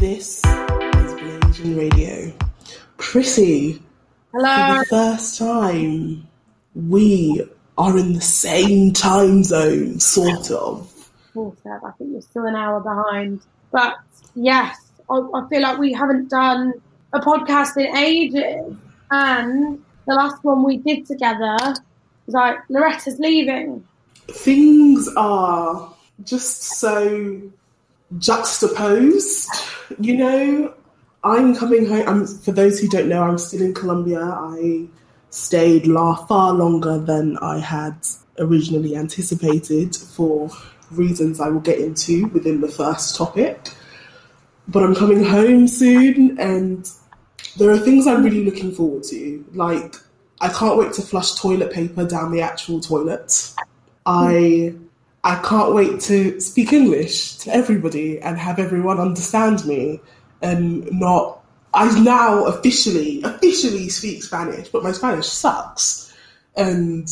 This is Blasian Radio. Prissy, Hello. for the first time, we are in the same time zone, sort of. Oh, Seb, I think you're still an hour behind. But yes, I, I feel like we haven't done a podcast in ages. And the last one we did together was like, Loretta's leaving. Things are just so juxtaposed, you know. I'm coming home. I'm, for those who don't know, I'm still in Colombia. I stayed la- far longer than I had originally anticipated for reasons I will get into within the first topic. But I'm coming home soon, and there are things I'm really looking forward to. Like, I can't wait to flush toilet paper down the actual toilet. I I can't wait to speak English to everybody and have everyone understand me and not I now officially officially speak Spanish, but my Spanish sucks. And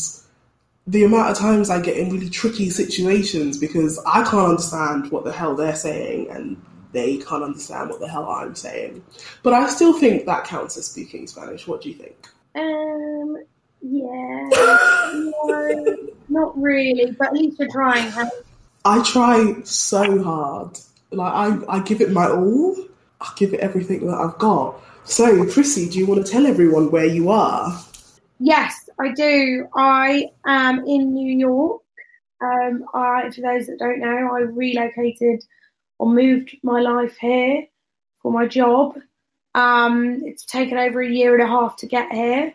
the amount of times I get in really tricky situations because I can't understand what the hell they're saying and they can't understand what the hell I'm saying. But I still think that counts as speaking Spanish. What do you think? Um, yeah. no, not really, but at least you're trying. huh? I try so hard. Like I, I give it my all. I give it everything that I've got. So, Prissy, do you want to tell everyone where you are? Yes, I do. I am in New York. Um, I, for those that don't know, I relocated or moved my life here for my job. Um, it's taken over a year and a half to get here,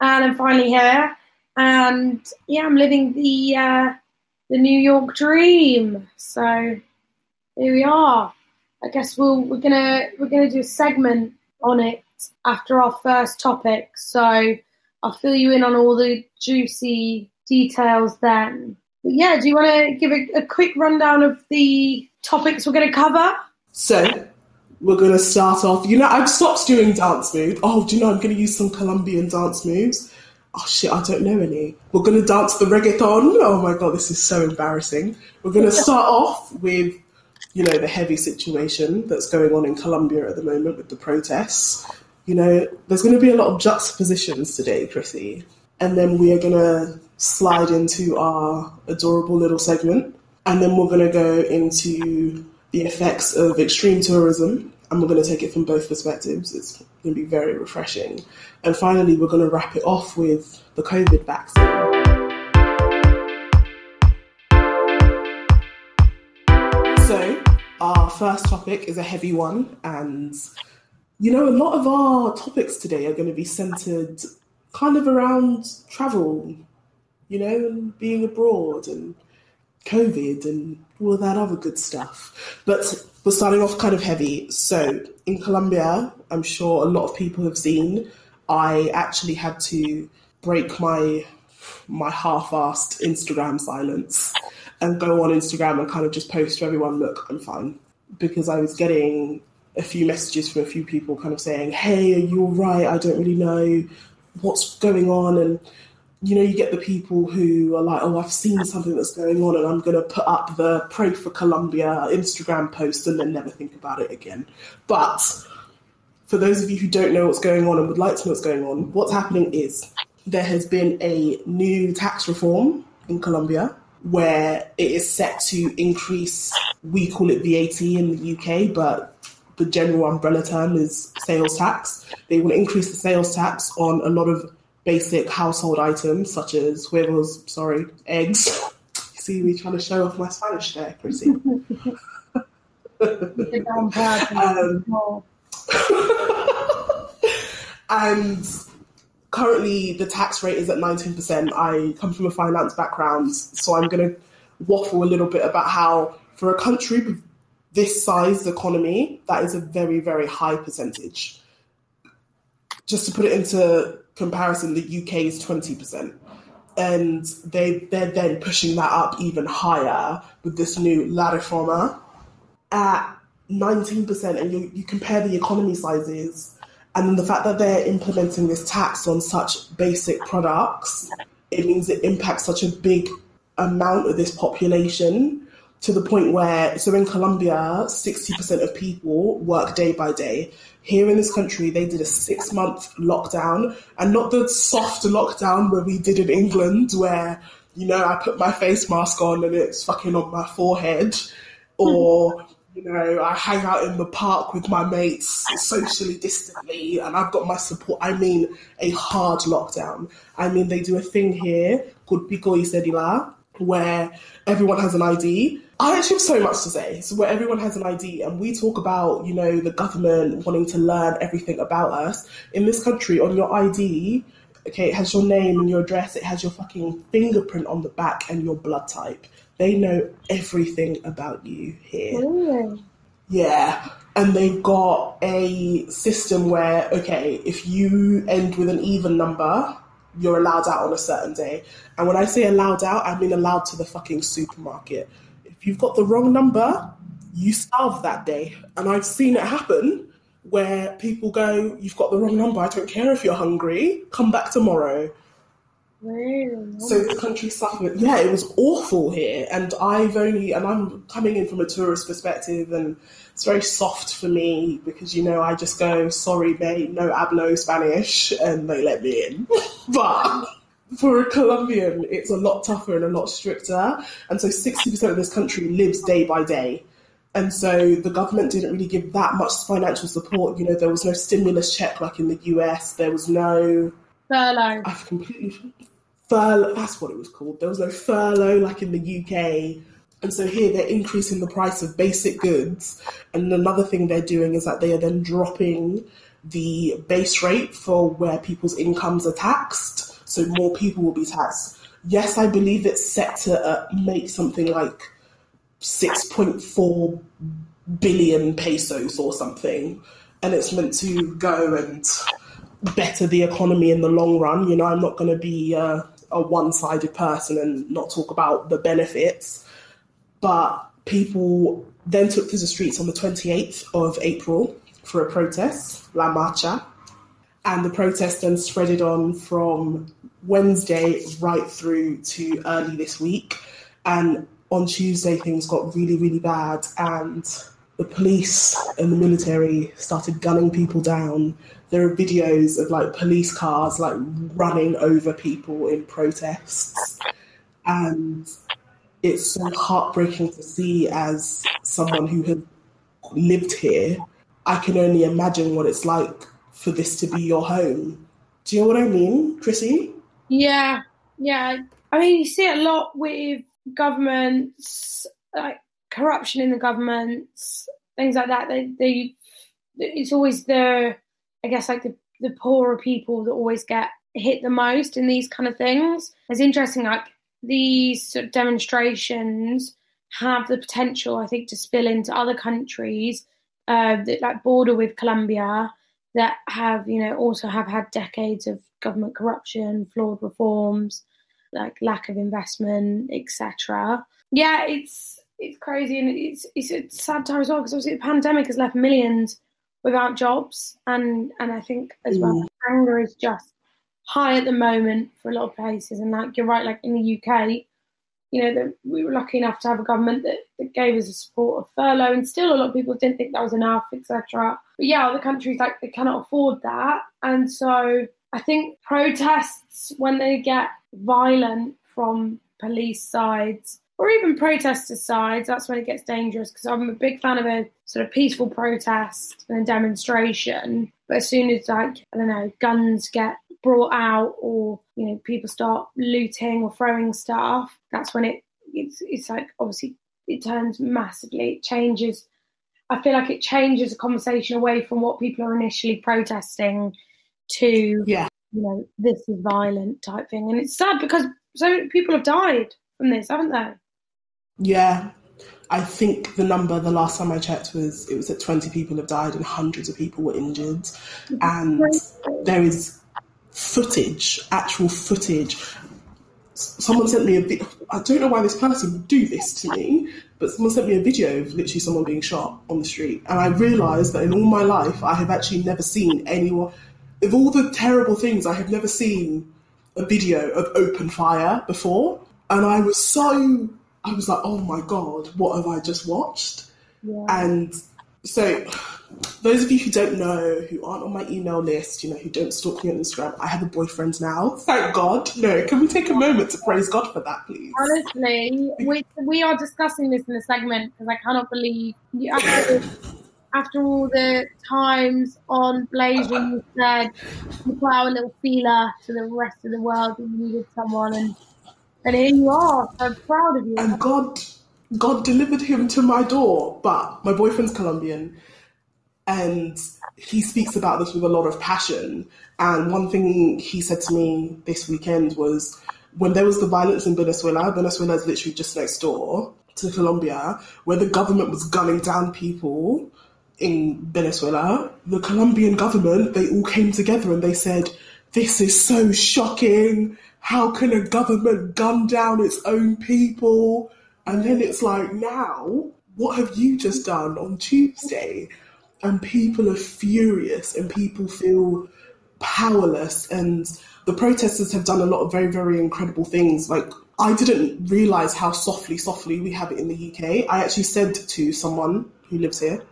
and I'm finally here. And yeah, I'm living the uh, the New York dream. So here we are. I guess we'll, we're gonna we're gonna do a segment on it after our first topic. So I'll fill you in on all the juicy details then. But yeah, do you want to give a, a quick rundown of the topics we're going to cover? So, we're going to start off. You know, I've stopped doing dance moves. Oh, do you know I'm going to use some Colombian dance moves? Oh shit, I don't know any. We're going to dance the reggaeton. Oh my god, this is so embarrassing. We're going to start off with, you know, the heavy situation that's going on in Colombia at the moment with the protests. You know, there's going to be a lot of juxtapositions today, Chrissy. And then we are going to slide into our adorable little segment. And then we're going to go into the effects of extreme tourism. And we're going to take it from both perspectives. It's going to be very refreshing. And finally, we're going to wrap it off with the COVID vaccine. So, our first topic is a heavy one, and you know, a lot of our topics today are going to be centered kind of around travel, you know, and being abroad and COVID and all that other good stuff. But we're starting off kind of heavy. So, in Colombia, I'm sure a lot of people have seen, I actually had to break my my half-assed Instagram silence and go on Instagram and kind of just post to everyone, look, I'm fine. Because I was getting a few messages from a few people kind of saying, hey, are you all right? I don't really know what's going on. And, you know, you get the people who are like, oh, I've seen something that's going on and I'm going to put up the Pray for Colombia Instagram post and then never think about it again. But for those of you who don't know what's going on and would like to know what's going on, what's happening is there has been a new tax reform in Colombia where it is set to increase, we call it VAT in the UK, but the general umbrella term is sales tax. They will increase the sales tax on a lot of basic household items such as huevos, sorry, eggs. See me trying to show off my Spanish there, pretty. You're down bad. Um, and currently the tax rate is at 19%. I come from a finance background, so I'm going to waffle a little bit about how, for a country with this size economy, that is a very, very high percentage. Just to put it into comparison, the UK is 20%. And they, they're then pushing that up even higher with this new La Reforma at 19%. And you, you compare the economy sizes and then the fact that they're implementing this tax on such basic products, it means it impacts such a big amount of this population to the point where, so in Colombia, 60% of people work day by day. Here in this country, they did a six month lockdown and not the soft lockdown where we did in England, where, you know, I put my face mask on and it's fucking on my forehead, or, you know, I hang out in the park with my mates socially distantly and I've got my support. I mean, a hard lockdown. I mean, they do a thing here called Pico y Cédula, where everyone has an ID I actually have so much to say. So where everyone has an ID and we talk about, you know, the government wanting to learn everything about us. In this country, on your ID, okay, it has your name and your address, it has your fucking fingerprint on the back and your blood type. They know everything about you here. Ooh. Yeah. And they've got a system where, okay, if you end with an even number, you're allowed out on a certain day. And when I say allowed out, I mean allowed to the fucking supermarket if you've got the wrong number, you starve that day. And I've seen it happen where people go, You've got the wrong number. I don't care if you're hungry. Come back tomorrow. Really? So the country suffered. Yeah, it was awful here. And I've only, and I'm coming in from a tourist perspective, and it's very soft for me because, you know, I just go, sorry, mate, no hablo Spanish, and they let me in. but for a Colombian, it's a lot tougher and a lot stricter. And so 60% of this country lives day by day. And so the government didn't really give that much financial support. You know, there was no stimulus check like in the US. There was no furlough. I've completely furlough. That's what it was called. There was no furlough like in the UK. And so here they're increasing the price of basic goods. And another thing they're doing is that they are then dropping the base rate for where people's incomes are taxed so more people will be taxed. Yes, I believe it's set to uh, make something like 6.4 billion pesos or something, and it's meant to go and better the economy in the long run. You know, I'm not going to be uh, a one sided person and not talk about the benefits, but people then took to the streets on the 28th of April for a protest, La Marcha, and the protest then spreaded on from Wednesday right through to early this week. And on Tuesday, things got really, really bad, and the police and the military started gunning people down. There are videos of like police cars like running over people in protests, and it's so heartbreaking to see as someone who has lived here. I can only imagine what it's like for this to be your home. Do you know what I mean, Chrissy? Yeah, yeah. I mean, you see it a lot with governments, like corruption in the governments, things like that. They, they, it's always the, I guess, like the the poorer people that always get hit the most in these kind of things. It's interesting, like these sort of demonstrations have the potential, I think, to spill into other countries uh, that like border with Colombia that have, you know, also have had decades of government corruption, flawed reforms, like lack of investment, etc. Yeah, it's it's crazy and it's it's a sad time as well because obviously the pandemic has left millions without jobs and and I think as well mm. anger is just high at the moment for a lot of places and like you're right like in the UK you know that we were lucky enough to have a government that, that gave us a support of furlough and still a lot of people didn't think that was enough etc but yeah other countries like they cannot afford that and so I think protests, when they get violent from police sides or even protester sides, that's when it gets dangerous because I'm a big fan of a sort of peaceful protest and a demonstration. But as soon as, like, I don't know, guns get brought out or, you know, people start looting or throwing stuff, that's when it, it's, it's like, obviously, it turns massively. It changes. I feel like it changes the conversation away from what people are initially protesting to yeah. you know this is violent type thing and it's sad because so many people have died from this haven't they yeah i think the number the last time i checked was it was that 20 people have died and hundreds of people were injured mm-hmm. and there is footage actual footage someone sent me a video i don't know why this person would do this to me but someone sent me a video of literally someone being shot on the street and i realized that in all my life i have actually never seen anyone of all the terrible things, I have never seen a video of open fire before. And I was so I was like, oh my god, what have I just watched? Yeah. And so, those of you who don't know, who aren't on my email list, you know, who don't stalk me on Instagram, I have a boyfriend now. Thank God. No, can we take a moment to praise God for that, please? Honestly, we, we are discussing this in the segment because I cannot believe you, after, after all the times on Blaze when you said you put out a little feeler to the rest of the world that you needed someone, and and here you are. I'm proud of you. And God, God delivered him to my door. But my boyfriend's Colombian, and he speaks about this with a lot of passion. And one thing he said to me this weekend was when there was the violence in Venezuela, Venezuela is literally just next door to Colombia, where the government was gunning down people in Venezuela, the Colombian government, they all came together and they said, This is so shocking. How can a government gun down its own people? And then it's like, now, what have you just done on Tuesday? And people are furious and people feel powerless. And the protesters have done a lot of very, very incredible things. Like, I didn't realize how softly, softly we have it in the UK. I actually said to someone who lives here,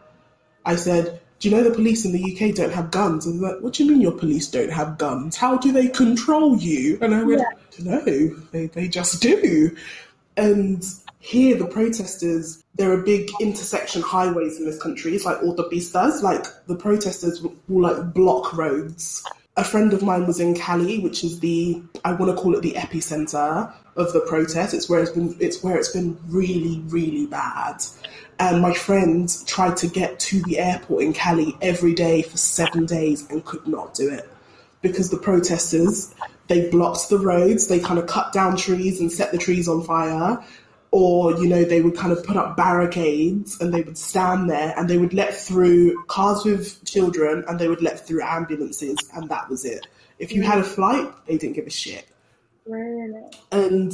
I said, Do you know the police in the UK don't have guns? And they're like, What do you mean your police don't have guns? How do they control you? And I went, Yeah. No, they, they just do. And here, the protesters, there are big intersection highways in this country. It's like autopistas. Like the protesters will, like block roads. A friend of mine was in Cali, which is the I want to call it the epicenter of the protest. It's where it's been it's where it's been really really bad. And my friend tried to get to the airport in Cali every day for seven days and could not do it because the protesters they blocked the roads they kind of cut down trees and set the trees on fire or you know they would kind of put up barricades and they would stand there and they would let through cars with children and they would let through ambulances and that was it if you had a flight they didn't give a shit Really? and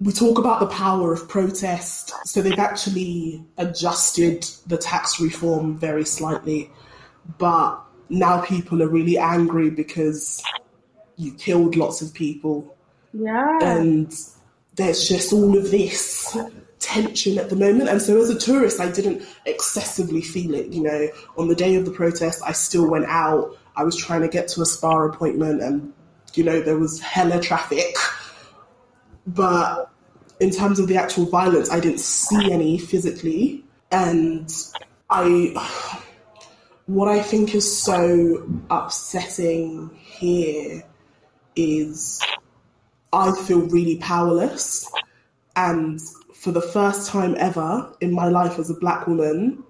we talk about the power of protest. So they've actually adjusted the tax reform very slightly, but now people are really angry because you killed lots of people, Yeah. and there's just all of this tension at the moment. And so, as a tourist, I didn't excessively feel it. You know, on the day of the protest, I still went out. I was trying to get to a spa appointment, and you know, there was hella traffic. But in terms of the actual violence, I didn't see any physically. And I, what I think is so upsetting here is I feel really powerless. And for the first time ever in my life as a black woman,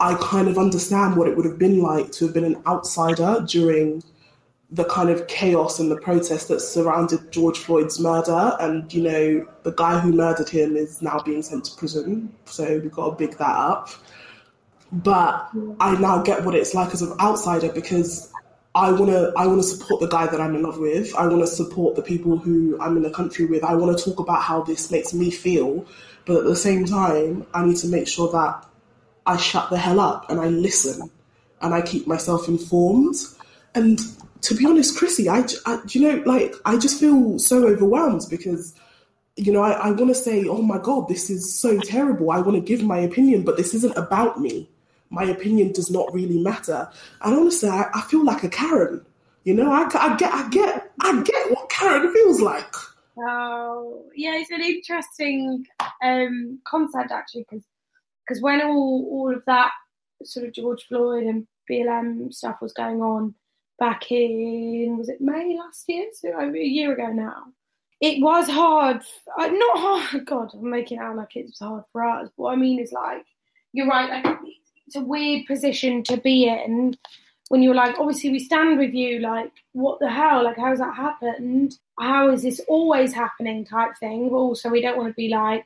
I kind of understand what it would have been like to have been an outsider during the kind of chaos and the protest that surrounded George Floyd's murder. And, you know, the guy who murdered him is now being sent to prison. So we've got to big that up. But I now get what it's like as an outsider because I want to I want to support the guy that I'm in love with. I want to support the people who I'm in the country with. I want to talk about how this makes me feel, but at the same time, I need to make sure that I shut the hell up and I listen and I keep myself informed. And to be honest, Chrissy, I, I you know like I just feel so overwhelmed because you know I, I want to say, oh my god, this is so terrible. I want to give my opinion, but this isn't about me my opinion does not really matter. And honestly, I, I feel like a Karen. You know, I, I get, I get, I get what Karen feels like. Oh, yeah, it's an interesting um, concept actually, because because when all all of that sort of George Floyd and BLM stuff was going on back in was it May last year, so over a year ago now. It was hard, uh, not hard. God, I'm making it out like it was hard for us. But what I mean is like, you're right. Like, it's a weird position to be in when you're like, obviously, we stand with you. Like, what the hell? Like, how's that happened? How is this always happening? Type thing. But also, we don't want to be like,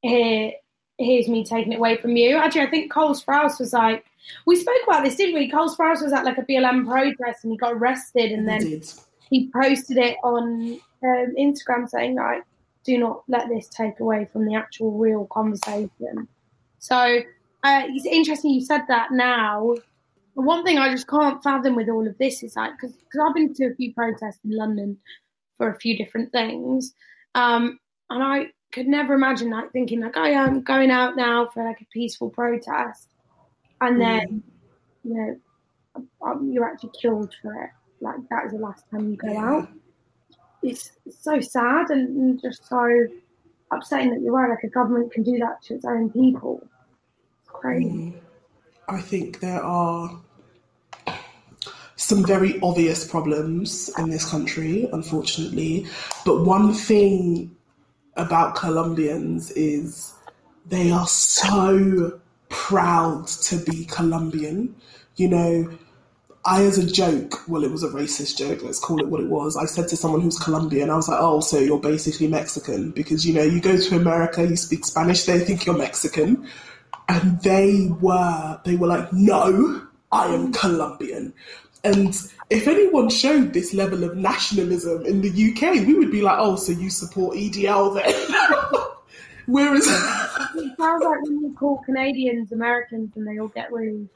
here, here's me taking it away from you. Actually, I think Cole Sprouse was like, we spoke about this, didn't we? Cole Sprouse was at like a BLM protest and he got arrested, and then Indeed. he posted it on um, Instagram saying like, "Do not let this take away from the actual real conversation." So uh, it's interesting you said that now. But One thing I just can't fathom with all of this is like because I've been to a few protests in London for a few different things, um, and I could never imagine like thinking like, oh yeah, I'm going out now for like a peaceful protest, and then you know um, you're actually killed for it. Like that is the last time you go out. It's, it's so sad and, and just so upsetting that you're right. Like a government can do that to its own people. Crazy. Mm. I think there are some very obvious problems in this country, unfortunately. But one thing about Colombians is they are so proud to be Colombian. You know, I, as a joke, well, it was a racist joke, let's call it what it was. I said to someone who's Colombian, I was like, oh, so you're basically Mexican. Because, you know, you go to America, you speak Spanish, they think you're Mexican. And they were, they were like, no, I am Colombian. And if anyone showed this level of nationalism in the UK, we would be like, oh, so you support EDL then? Whereas, It sounds like when you call Canadians Americans and they all get really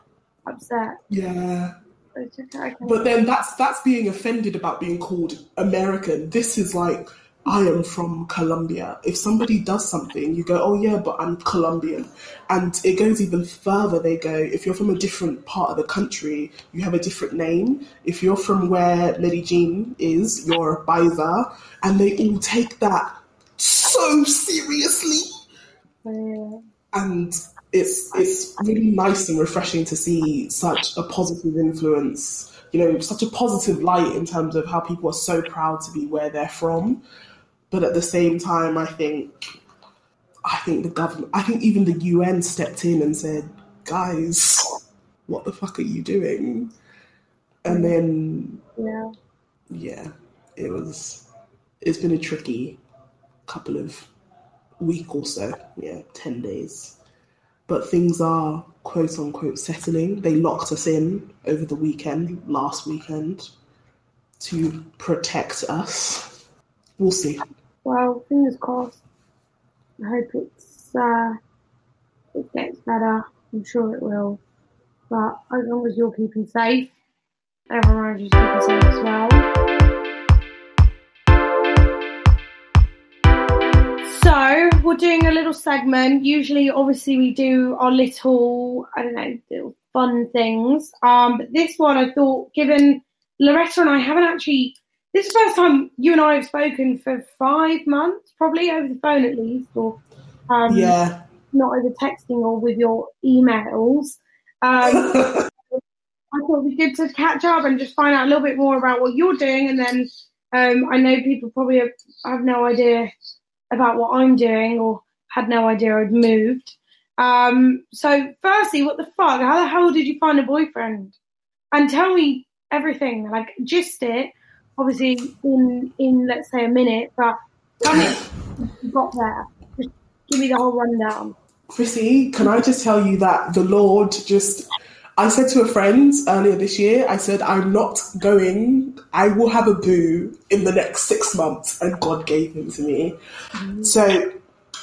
upset. yeah. It's okay, okay. But then that's that's being offended about being called American. This is like I am from Colombia. If somebody does something, you go, "Oh yeah, but I'm Colombian," and it goes even further. They go, "If you're from a different part of the country, you have a different name. If you're from where Medellin is, you're a Paisa," and they all take that so seriously and it's it's really nice and refreshing to see such a positive influence you know such a positive light in terms of how people are so proud to be where they're from but at the same time i think i think the government i think even the un stepped in and said guys what the fuck are you doing? And then yeah. yeah it was it's been a tricky couple of week or so. Yeah 10 days. But things are quote unquote settling. They locked us in over the weekend last weekend to protect us. We'll see Well, fingers crossed. I hope it's uh, it gets better. I'm sure it will. But as long as you're keeping safe, everyone around you's keeping safe as well. So we're doing a little segment. Usually, obviously, we do our little, I don't know, little fun things. Um, but this one, I thought, given Loretta and I haven't actually this is the first time you and I have spoken for five months, probably over the phone at least, or um, yeah not over texting or with your emails. Um, I thought it'd be good to catch up and just find out a little bit more about what you're doing, and then um, I know people probably have, have no idea about what I'm doing or had no idea I'd moved. Um, so, firstly, what the fuck? How the hell did you find a boyfriend? And tell me everything, like just it. Obviously, in in let's say a minute, but tell me you got there. Just give me the whole rundown. Chrissy, can I just tell you that the Lord just. I said to a friend earlier this year, I said, I'm not going, I will have a boo in the next six months, and God gave him to me. Mm-hmm. So,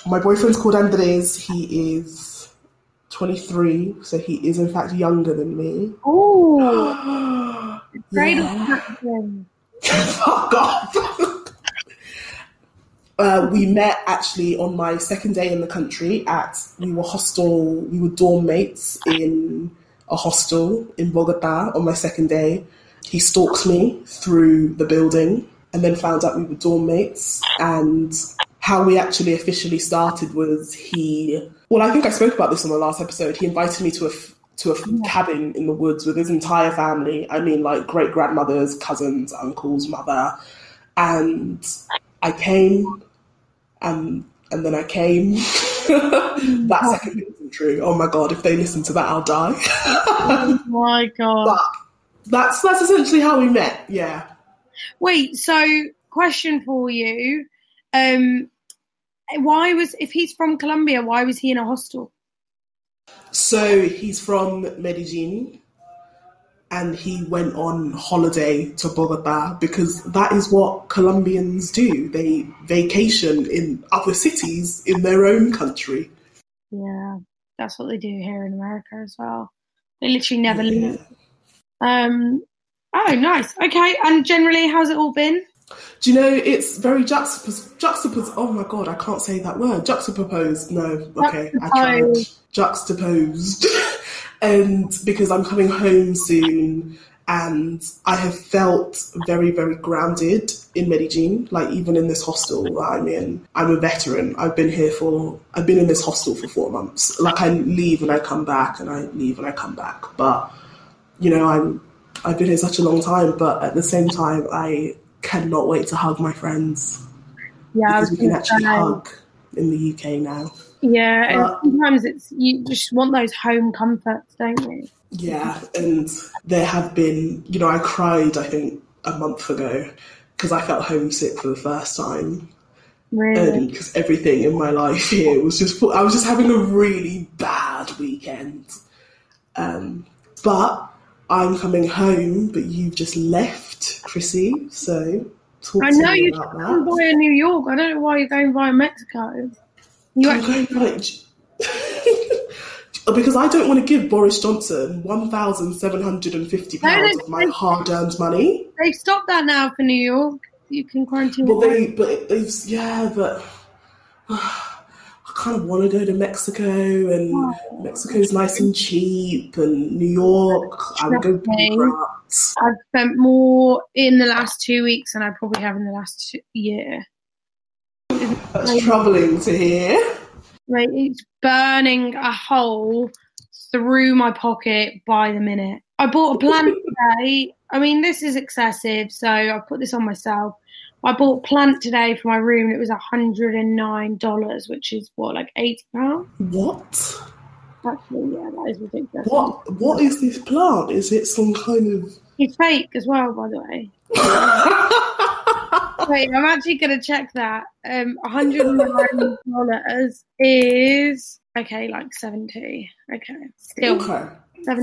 my boyfriend's called Andres. He is 23, so he is in fact younger than me. Oh, great Yeah. Fuck off. Uh, we met actually on my second day in the country at we were hostel we were dorm mates in a hostel in Bogota on my second day. He stalked me through the building and then found out we were dorm mates and how we actually officially started was he well I think I spoke about this on the last episode. He invited me to a to a cabin in the woods with his entire family. I mean like great grandmothers, cousins, uncles, mother and I came and and then I came. that second bit isn't true. Oh my god, if they listen to that, I'll die. Oh my god. but that's that's essentially how we met. Yeah. Wait, so question for you. Um why was if he's from Colombia, why was he in a hostel? So he's from Medellin and he went on holiday to Bogota because that is what Colombians do. They vacation in other cities in their own country. Yeah, that's what they do here in America as well. They literally never Yeah. leave. Um oh nice. Okay, and generally how's it all been? Do you know it's very juxtaposed? Oh my god, I can't say that word. Juxtaposed. No, okay, I can't. Juxtaposed. and because I'm coming home soon, and I have felt very, very grounded in Medellin. Like even in this hostel that I'm in, I'm a veteran. I've been here for, I've been in this hostel for four months. Like I leave and I come back, and I leave and I come back. But you know, I'm, I've been here such a long time. But at the same time, I cannot wait to hug my friends. Yeah, because we can actually hug in the UK now. Yeah, but, and sometimes it's you just want those home comforts, don't you? Yeah, and there have been, you know, I cried, I think, a month ago because I felt homesick for the first time. Really? Because everything in my life here was just, I was just having a really bad weekend. Um, but I'm coming home, but you've just left, Chrissy. So talk I to know you're going via New York. I don't know why you're going via Mexico. You I'm actually, going because I don't want to give Boris Johnson one thousand seven hundred and fifty pounds of my hard-earned money. they've stopped that now for New York. You can quarantine. But they, but it's yeah, but I kind of want to go to Mexico, and Oh. Mexico's nice and cheap, and New York, I would go. I've spent more in the last two weeks than I probably have in the last year. That's troubling to hear. Like it's burning a hole through my pocket by the minute. I bought a plant today. I mean, this is excessive, so I put this on myself. I bought a plant today for my room. And it was hundred and nine dollars, which is what, like eighty pounds? What? Actually, yeah, that is ridiculous. What? What is this plant? Is it some kind of? It's fake as well, by the way. Wait, I'm actually gonna check that. Um, hundred and nine dollars is okay, like seventy. Okay, still okay.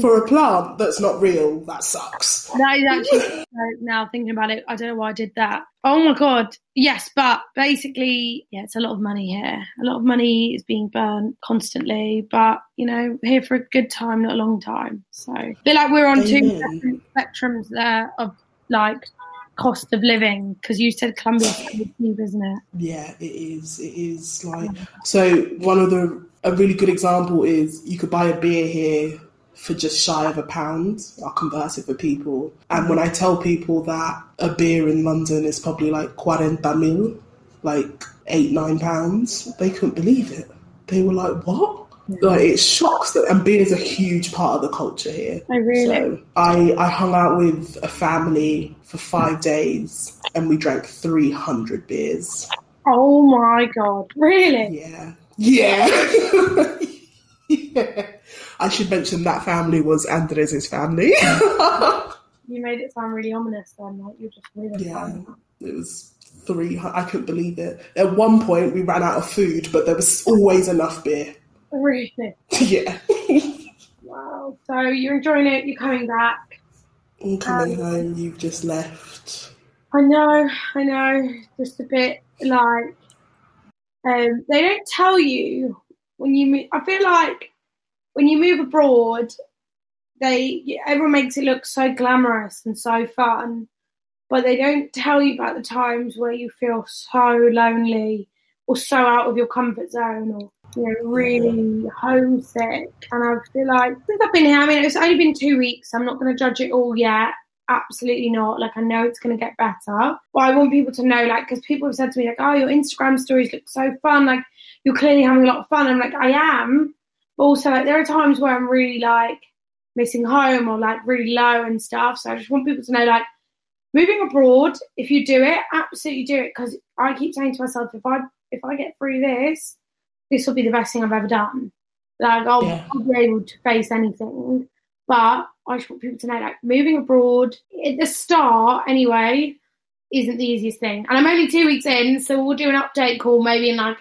For a plant that's not real, that sucks. That is actually now thinking about it. I don't know why I did that. Oh my god, yes, but basically, yeah, it's a lot of money here. A lot of money is being burnt constantly, but you know, here for a good time, not a long time. So, I feel like we're on two Amen. different spectrums there of like cost of living because you said cheap, isn't it? Yeah, it is. It is like so. One of the a really good example is you could buy a beer here for just shy of a pound. I'll convert it for people. And when I tell people that a beer in London is probably like quarenta mil, like eight nine pounds, they couldn't believe it. They were like, "What?" Like it shocks them. And beer is a huge part of the culture here. I really. So I, I hung out with a family for five days and we drank 300 beers. Oh my god, really? Yeah. Yeah. yeah. I should mention that family was Andres's family. You made it sound really ominous then, like you're just really yeah. It was three. I couldn't believe it. At one point, we ran out of food, but there was always enough beer. Really? yeah. Wow. So you're enjoying it, you're coming back. I'm coming Um, home, you've just left. I know, I know. Just a bit like um, they don't tell you when you move. I feel like when you move abroad, they everyone makes it look so glamorous and so fun, but they don't tell you about the times where you feel so lonely or so out of your comfort zone or you know really homesick. And I feel like since I've been here, I mean it's only been two weeks. I'm not going to judge it all yet absolutely not. Like I know it's going to get better, but I want people to know, like, because people have said to me, like, oh, your Instagram stories look so fun. Like you're clearly having a lot of fun. I'm like, I am, but also like there are times where I'm really like missing home or like really low and stuff. So I just want people to know, like, moving abroad, if you do it, absolutely do it. Because I keep saying to myself, if I if I get through this, this will be the best thing I've ever done. Like I'll, Yeah. I'll be able to face anything. But I just want people to know, like, moving abroad at the start, anyway, isn't the easiest thing. And I'm only two weeks in, so we'll do an update call maybe in like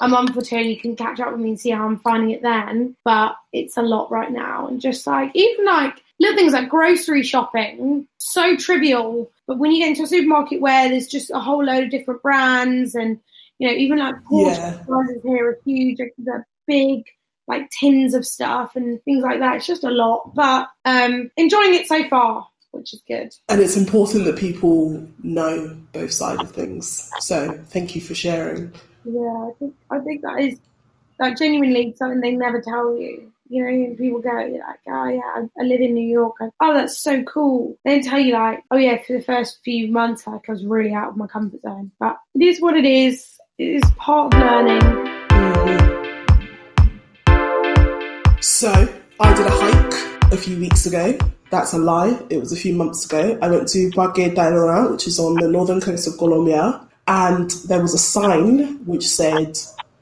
a month or two, and you can catch up with me and see how I'm finding it then. But it's a lot right now, and just like even like little things like grocery shopping, so trivial. But when you get into a supermarket where there's just a whole load of different brands, and you know, even like portion Yeah. here are huge, like, they're big like tins of stuff and things like that. It's just a lot, but um, enjoying it so far. Which is good. And it's important that people know both sides of things. So thank you for sharing. Yeah, I think I think that is like genuinely something they never tell you. You know, people go like, "Oh yeah, I, I live in New York." And, oh, that's so cool. They tell you like, "Oh yeah," for the first few months, like I was really out of my comfort zone. But it is what it is. It is part of learning. Mm-hmm. So I did a hike a few weeks ago. That's a lie. It was a few months ago. I went to Parque Tayrona, which is on the northern coast of Colombia, and there was a sign which said,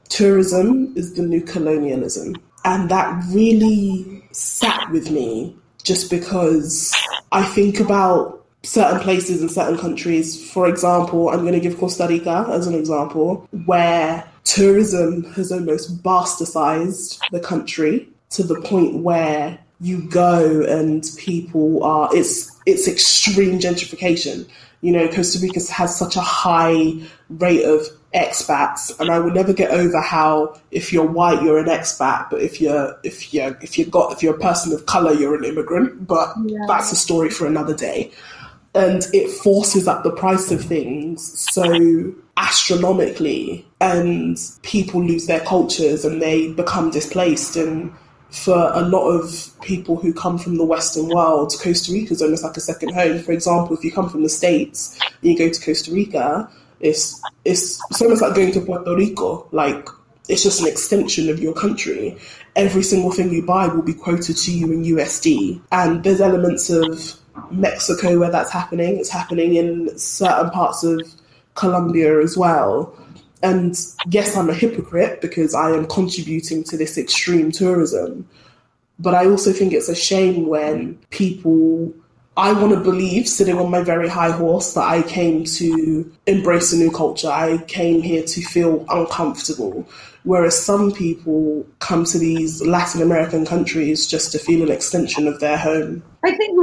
"Tourism is the new colonialism." And that really sat with me just because I think about certain places in certain countries. For example, I'm going to give Costa Rica as an example, where tourism has almost bastardized the country to the point where you go and people are it's it's extreme gentrification. You know, Costa Rica has such a high rate of expats, and I will never get over how if you're white you're an expat, but if you're if you're if you got if you're a person of color you're an immigrant. But yeah. that's a story for another day. And it forces up the price of things so astronomically, and people lose their cultures and they become displaced. And for a lot of people who come from the Western world, Costa Rica is almost like a second home. For example, if you come from the States and you go to Costa Rica, it's it's it's almost like going to Puerto Rico. Like it's just an extension of your country. Every single thing you buy will be quoted to you in USD, and there's elements of Mexico where that's happening. It's happening in certain parts of Colombia as well. And yes, I'm a hypocrite because I am contributing to this extreme tourism. But I also think it's a shame when people I want to believe, sitting on my very high horse, that I came to embrace a new culture. I came here to feel uncomfortable. Whereas some people come to these Latin American countries just to feel an extension of their home. I think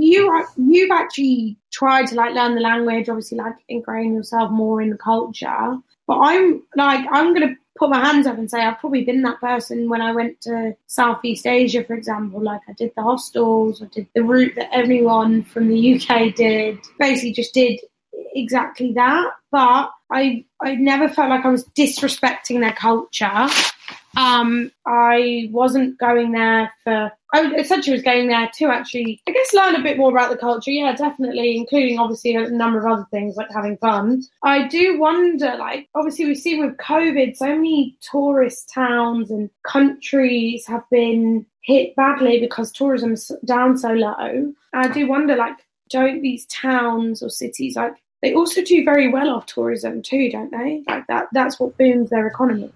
you you've actually tried to like learn the language, obviously like ingrain yourself more in the culture. But I'm like I'm gonna put my hands up and say I've probably been that person when I went to Southeast Asia, for example. Like I did the hostels, I did the route that everyone from the UK did. Basically, just did exactly that. But I I never felt like I was disrespecting their culture. Um, I wasn't going there for. I essentially was going there to actually, I guess, learn a bit more about the culture. Yeah, definitely, including obviously a number of other things like having fun. I do wonder, like, obviously, we've seen with COVID, so many tourist towns and countries have been hit badly because tourism's down so low. I do wonder, like, don't these towns or cities like they also do very well off tourism too, don't they? Like that that's what booms their economy.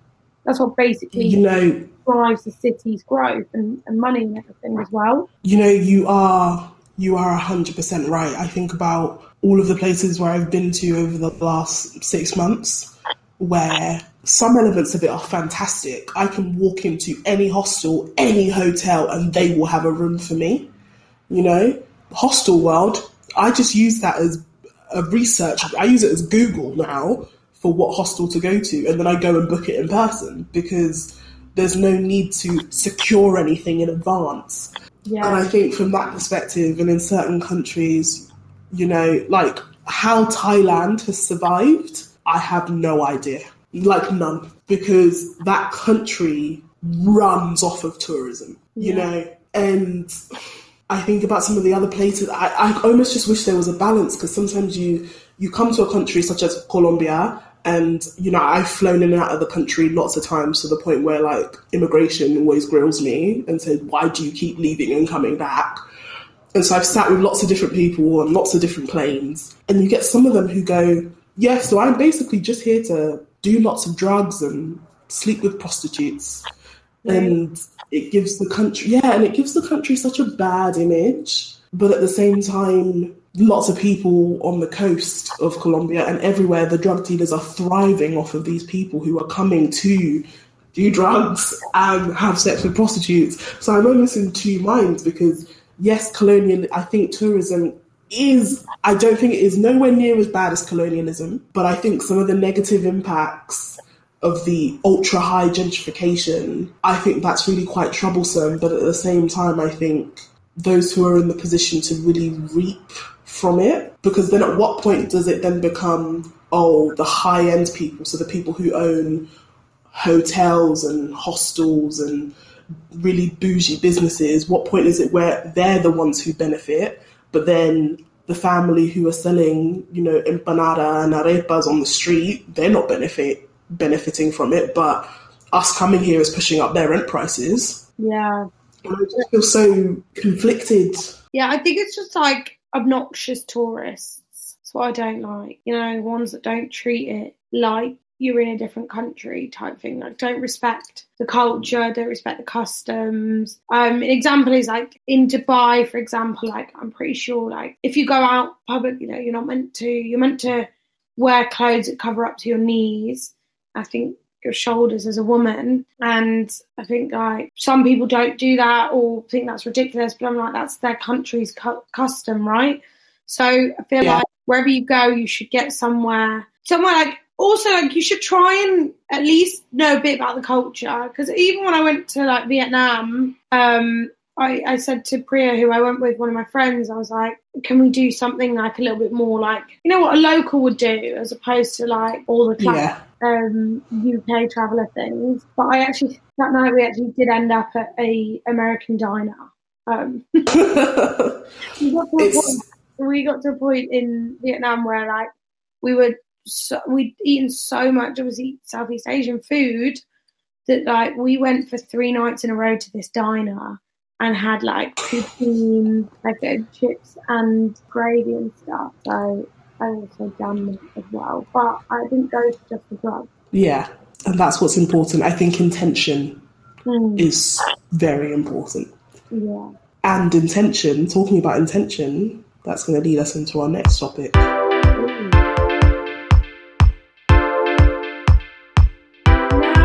That's what basically you know drives the city's growth and, and money and everything as well. You know, you are you are hundred percent right. I think about all of the places where I've been to over the last six months where some elements of it are fantastic. I can walk into any hostel, any hotel, and they will have a room for me. You know, Hostelworld, I just use that as a research. I use it as Google now for what hostel to go to, and then I go and book it in person because there's no need to secure anything in advance. Yeah. And I think from that perspective, and in certain countries, you know, like how Thailand has survived, I have no idea. Like none. Because that country runs off of tourism, you yeah. know? And I think about some of the other places. I, I almost just wish there was a balance because sometimes you you come to a country such as Colombia, and you know I've flown in and out of the country lots of times to the point where like immigration always grills me and says, "Why do you keep leaving and coming back?" And so I've sat with lots of different people on lots of different planes, and you get some of them who go, "Yeah, so I'm basically just here to do lots of drugs and sleep with prostitutes." And it gives the country, yeah, and it gives the country such a bad image. But at the same time, lots of people on the coast of Colombia and everywhere, the drug dealers are thriving off of these people who are coming to do drugs and have sex with prostitutes. So I'm almost in two minds because, yes, colonial, I think tourism is, I don't think it is nowhere near as bad as colonialism, but I think some of the negative impacts of the ultra high gentrification, I think that's really quite troublesome. But at the same time, I think those who are in the position to really reap from it. Because then at what point does it then become, oh, the high end people, so the people who own hotels and hostels and really bougie businesses, what point is it where they're the ones who benefit, but then the family who are selling, you know, empanada and arepas on the street, they're not benefit benefiting from it, but us coming here is pushing up their rent prices. Yeah. And I just feel so conflicted. Yeah, I think it's just like obnoxious tourists. That's what I don't like. You know, ones that don't treat it like you're in a different country type thing. Like don't respect the culture, don't respect the customs. Um, an example is like in Dubai, for example, like I'm pretty sure like if you go out public, you know, you're not meant to you're meant to wear clothes that cover up to your knees. I think shoulders as a woman. And I think like some people don't do that or think that's ridiculous, but I'm like, that's their country's cu- custom, right? So I feel yeah. like wherever you go, you should get somewhere, somewhere like, also like you should try and at least know a bit about the culture. Because even when I went to like Vietnam, um, I, I said to Priya, who I went with, one of my friends, I was like, can we do something like a little bit more like, you know what a local would do as opposed to like all the yeah. um, UK traveller things. But I actually, that night we actually did end up at a American diner. Um, we, got point, we got to a point in Vietnam where like we were, so, we'd eaten so much, obviously Southeast Asian food that like we went for three nights in a row to this diner and had like poutine, like chips and gravy and stuff. So I also done as well. But I didn't go to just the drugs. Yeah, and that's what's important. I think intention mm. is very important. Yeah. And intention, talking about intention, that's going to lead us into our next topic. Now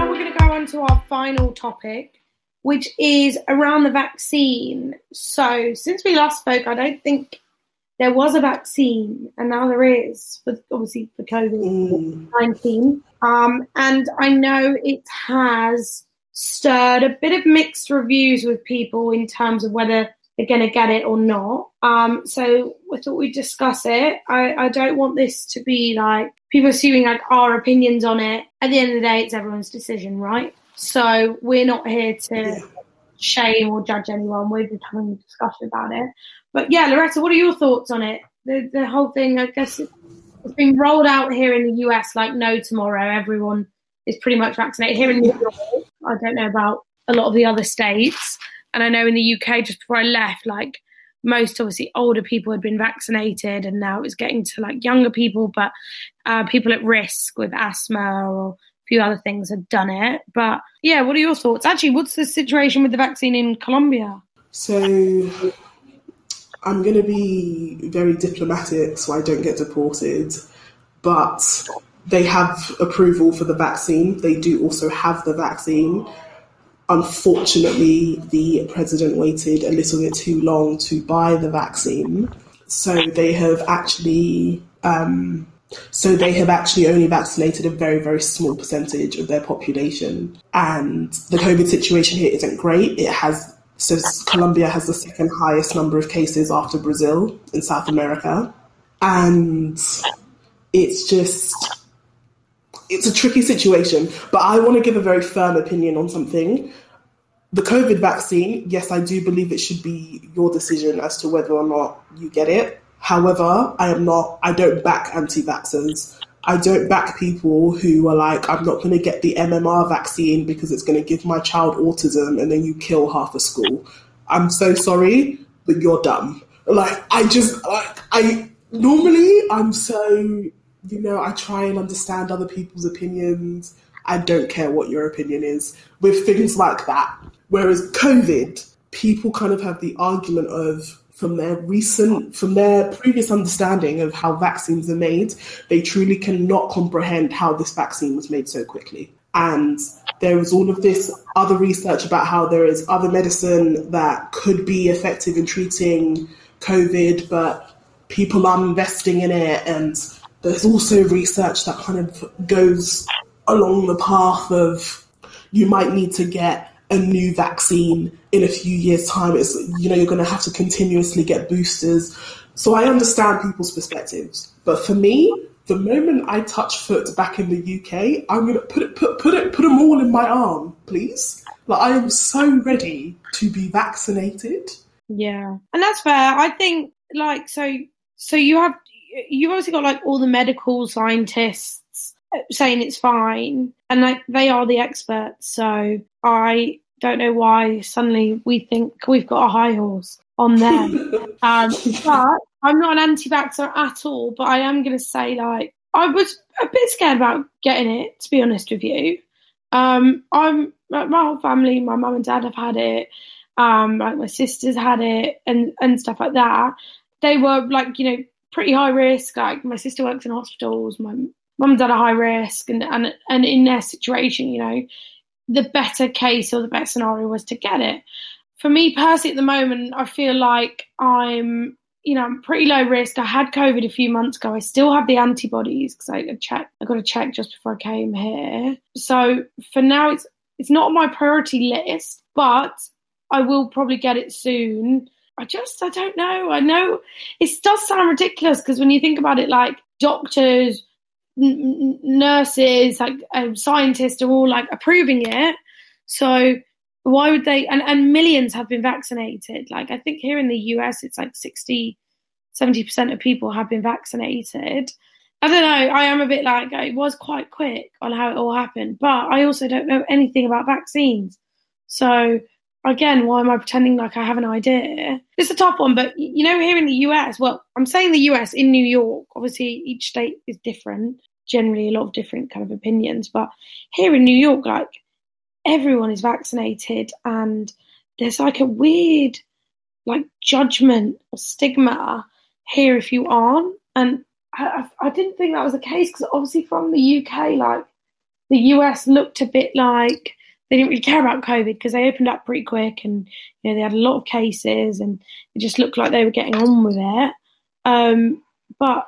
we're going to go on to our final topic, which is around the vaccine. So, since we last spoke, I don't think there was a vaccine, and now there is, for obviously for COVID nineteen. Um, and I know it has stirred a bit of mixed reviews with people in terms of whether they're going to get it or not. Um, so I thought we'd discuss it. I, I don't want this to be like people assuming like our opinions on it. At the end of the day, it's everyone's decision, right? So we're not here to yeah. shame or judge anyone. We're just having a discussion about it. But yeah, Loretta, what are your thoughts on it? The the whole thing, I guess, it's been rolled out here in the US like no tomorrow. Everyone is pretty much vaccinated here in New York. I don't know about a lot of the other states, and I know in the UK just before I left, like most obviously older people had been vaccinated, and now it's getting to like younger people, but uh, people at risk with asthma or few other things had done it. But yeah, what are your thoughts? Actually, what's the situation with the vaccine in Colombia? So I'm going to be very diplomatic so I don't get deported, but they have approval for the vaccine. They do also have the vaccine. Unfortunately, the president waited a little bit too long to buy the vaccine. So they have actually um, so they have actually only vaccinated a very, very small percentage of their population. And the COVID situation here isn't great. It has so Colombia has the second highest number of cases after Brazil in South America. And it's just it's a tricky situation. But I want to give a very firm opinion on something. The COVID vaccine, yes, I do believe it should be your decision as to whether or not you get it. However, I am not, I don't back anti vaxxers. I don't back people who are like, I'm not going to get the MMR vaccine because it's going to give my child autism and then you kill half a school. I'm so sorry, but you're dumb. Like, I just, like, I, normally I'm so, you know, I try and understand other people's opinions. I don't care what your opinion is with things like that. Whereas COVID, people kind of have the argument of, from their recent, from their previous understanding of how vaccines are made, they truly cannot comprehend how this vaccine was made so quickly. And there is all of this other research about how there is other medicine that could be effective in treating COVID, but people are investing in it. And there's also research that kind of goes along the path of you might need to get a new vaccine in a few years' time. It's you know you're going to have to continuously get boosters. So I understand people's perspectives, but for me, the moment I touch foot back in the UK, I'm going to put it put put it put them all in my arm, please. Like I am so ready to be vaccinated. Yeah, and that's fair. I think like so. So you have you've obviously got like all the medical scientists saying it's fine, and like they are the experts. So I don't know why suddenly we think we've got a high horse on them. um, but I'm not an anti-vaxxer at all. But I am going to say like I was a bit scared about getting it. To be honest with you, um, I'm my whole family, my mum and dad have had it. Um, like my sisters had it and and stuff like that. They were like you know pretty high risk. Like my sister works in hospitals. My mum and dad are high risk, and and and in their situation, you know, the better case or the better scenario was to get it. For me personally, at the moment, I feel like I'm, you know, I'm pretty low risk. I had COVID a few months ago. I still have the antibodies because I checked. I got a check just before I came here. So for now, it's it's not on my priority list, but I will probably get it soon. I just, I don't know. I know it does sound ridiculous because when you think about it, like doctors, n- nurses, like um, scientists are all like approving it. So why would they? And, and millions have been vaccinated. Like I think here in the US, it's like 60, 70% of people have been vaccinated. I don't know. I am a bit like it was quite quick on how it all happened, but I also don't know anything about vaccines. So again, why am I pretending like I have an idea? It's a tough one, but you know, here in the US, well, I'm saying the US in New York. Obviously, each state is different. Generally, a lot of different kind of opinions, but here in New York, like everyone is vaccinated, and there's like a weird like judgment or stigma here if you aren't, and I, I didn't think that was the case because obviously from the UK, like the US looked a bit like they didn't really care about COVID because they opened up pretty quick and you know they had a lot of cases and it just looked like they were getting on with it. Um, but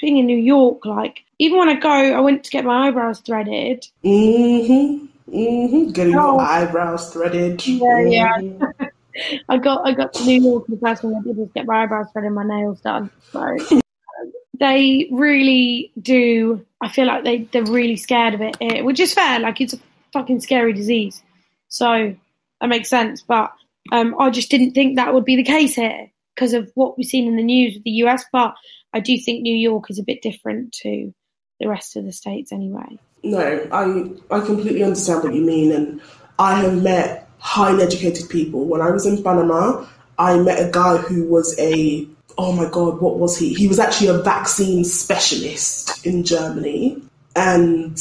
being in New York, like even when I go, I went to get my eyebrows threaded. Mm-hmm. Mm-hmm. Getting oh. your eyebrows threaded. Yeah, mm-hmm. yeah. I got I got to New York and the first thing I did was get my eyebrows threaded and my nails done. So they really do. I feel like they they're really scared of it, here, which is fair. Like it's a fucking scary disease, so that makes sense. But um, I just didn't think that would be the case here because of what we've seen in the news with the US. But I do think New York is a bit different to the rest of the states, anyway. No, I I completely understand what you mean, and I have met highly educated people. When I was in Panama, I met a guy who was a oh my god, what was he? He was actually a vaccine specialist in Germany. And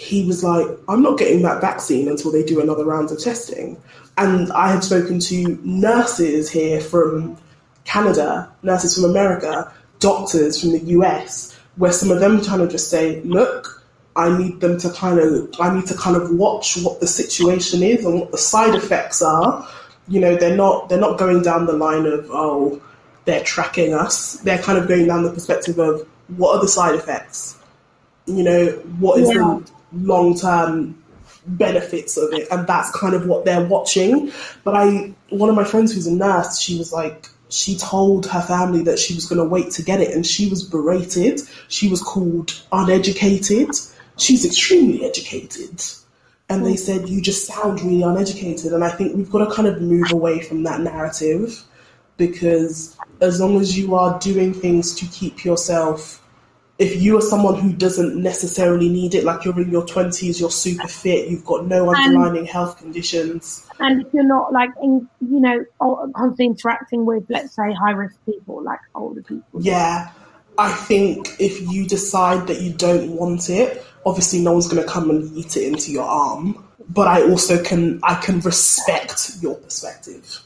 he was like, I'm not getting that vaccine until they do another round of testing. And I had spoken to nurses here from Canada, nurses from America, doctors from the US, where some of them kind of just say, look, I need them to kind of, I need to kind of watch what the situation is and what the side effects are. You know, they're not, they're not going down the line of, oh, they're tracking us. They're kind of going down the perspective of what are the side effects? You know, what is yeah. the long term benefits of it? And that's kind of what they're watching. But I, one of my friends who's a nurse, she was like, she told her family that she was going to wait to get it and she was berated. She was called uneducated. She's extremely educated. And they hmm. said, you just sound really uneducated. And I think we've got to kind of move away from that narrative because as long as you are doing things to keep yourself if you are someone who doesn't necessarily need it, like you're in your 20s, you're super fit, you've got no underlying and, health conditions. And if you're not like, in, you know, constantly interacting with, let's say, high risk people, like older people. Yeah. I think if you decide that you don't want it, obviously no one's going to come and eat it into your arm. But I also can, I can respect your perspective.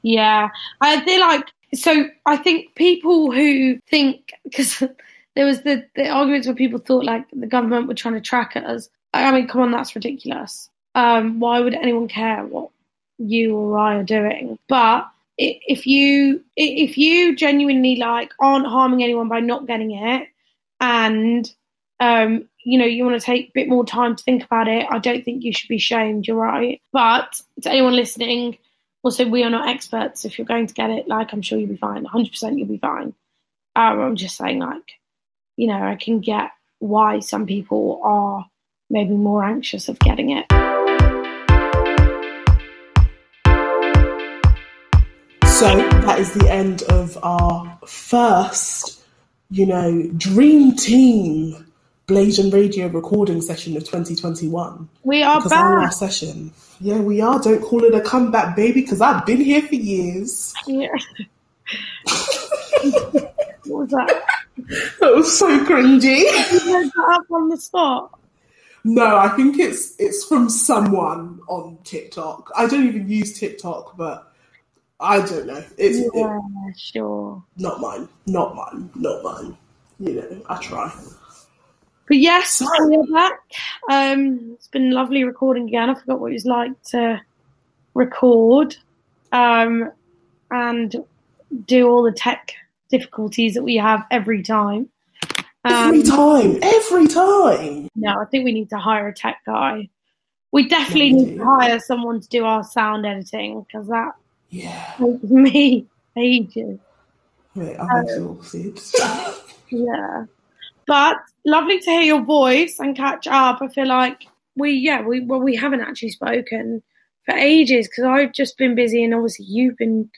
Yeah. I feel like so I think people who think because there was the, the arguments where people thought like the government were trying to track us. I mean, come on, that's ridiculous. Um, why would anyone care what you or I are doing? But if you if you genuinely like aren't harming anyone by not getting it, and um, you know you want to take a bit more time to think about it, I don't think you should be shamed. You're right. But to anyone listening, also we are not experts. If you're going to get it, like I'm sure you'll be fine. 100 percent you'll be fine. Um, I'm just saying, like, you know, I can get why some people are maybe more anxious of getting it. So that is the end of our first, you know, dream team Blasian Radio recording session of 2021. We are because our back. last session. Yeah, we are. Don't call it a comeback, baby, because I've been here for years. Yeah. what was that? That was so cringy. You up on the spot. No, I think it's it's from someone on TikTok. I don't even use TikTok, but I don't know. It's it- Yeah, sure. not mine. Not mine. Not mine. You know, I try. But yes, we're back. Um, it's been lovely recording again. I forgot what it was like to record um, and do all the tech difficulties that we have every time. Every Um, time. Every time. no, I think we need to hire a tech guy. We definitely Yeah, we need to hire someone to do our sound editing because that Yeah. takes me ages. Wait, I'm Um, exhausted. Yeah. But lovely to hear your voice and catch up. I feel like we, yeah, we well, we haven't actually spoken for ages because I've just been busy and obviously you've been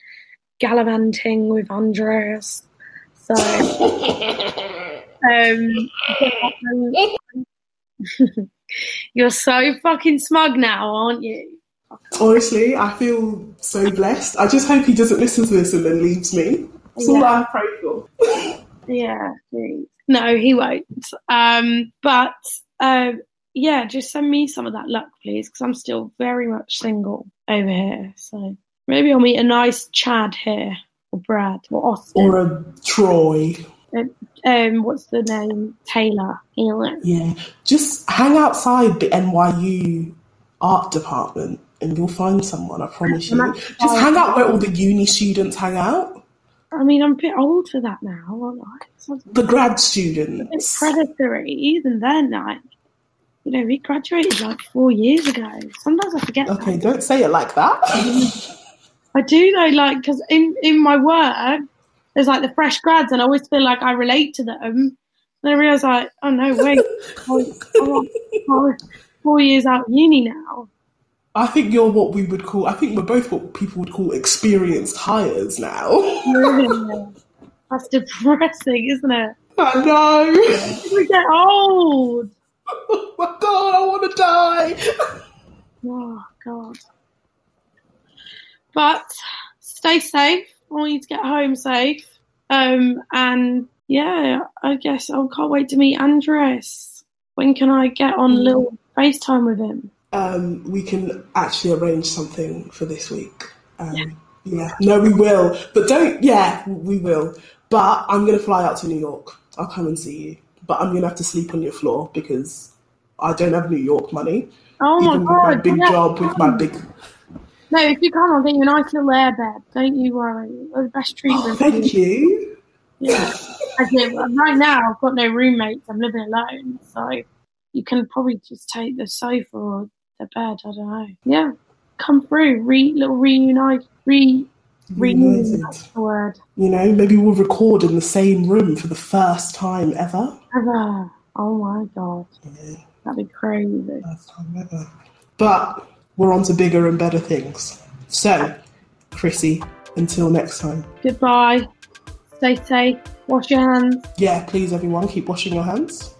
gallivanting with Andreas. So, um, you're so fucking smug now, aren't you? Honestly, I feel so blessed. I just hope he doesn't listen to this and then leaves me. That's all Yeah. I pray for. Yeah, please. No, he won't. Um, but uh, yeah, just send me some of that luck, please, because I'm still very much single over here. So maybe I'll meet a nice Chad here, or Brad, or Austin. Or a Troy. um, what's the name? Taylor. You Yeah. Just hang outside the NYU art department and you'll find someone, I promise you. Just hang out where all the uni students hang out. I mean, I'm a bit old for that now, aren't I? The grad students. it's predatory. Even then, like, you know, we graduated like four years ago. Sometimes I forget. that. Okay, don't say it like that. I do though, like, because in, in my work, there's like the fresh grads, and I always feel like I relate to them. And I realise, like, oh no, wait, I'm, four years out of uni now. I think you're what we would call, I think we're both what people would call experienced hires now. Really? That's depressing, isn't it? I know. We get old. Oh my god, I want to die. Oh God. But stay safe. I want you to get home safe. Um, and yeah, I guess I can't wait to meet Andres. When can I get on a little FaceTime with him? Um, we can actually arrange something for this week. Um, yeah. no, we will. But don't, yeah, we will. But I'm going to fly out to New York. I'll come and see you. But I'm going to have to sleep on your floor because I don't have New York money. Oh my even with God! my big yeah, job, with my big. No, if you come, I'll get you a nice little air bed. Don't you worry. The best treatment. Oh, thank you. Yeah. Right now, I've got no roommates. I'm living alone, so you can probably just take the sofa or the bed. I don't know. Yeah, come through. Re little reunite. Re. Reunited. That's the word. You know, maybe we'll record in the same room for the first time ever. Ever. Oh my god, Yeah, that'd be crazy. first time ever. But we're on to bigger and better things. So, Chrissy, until next time. Goodbye. Stay safe. Wash your hands. Yeah, please, everyone, keep washing your hands.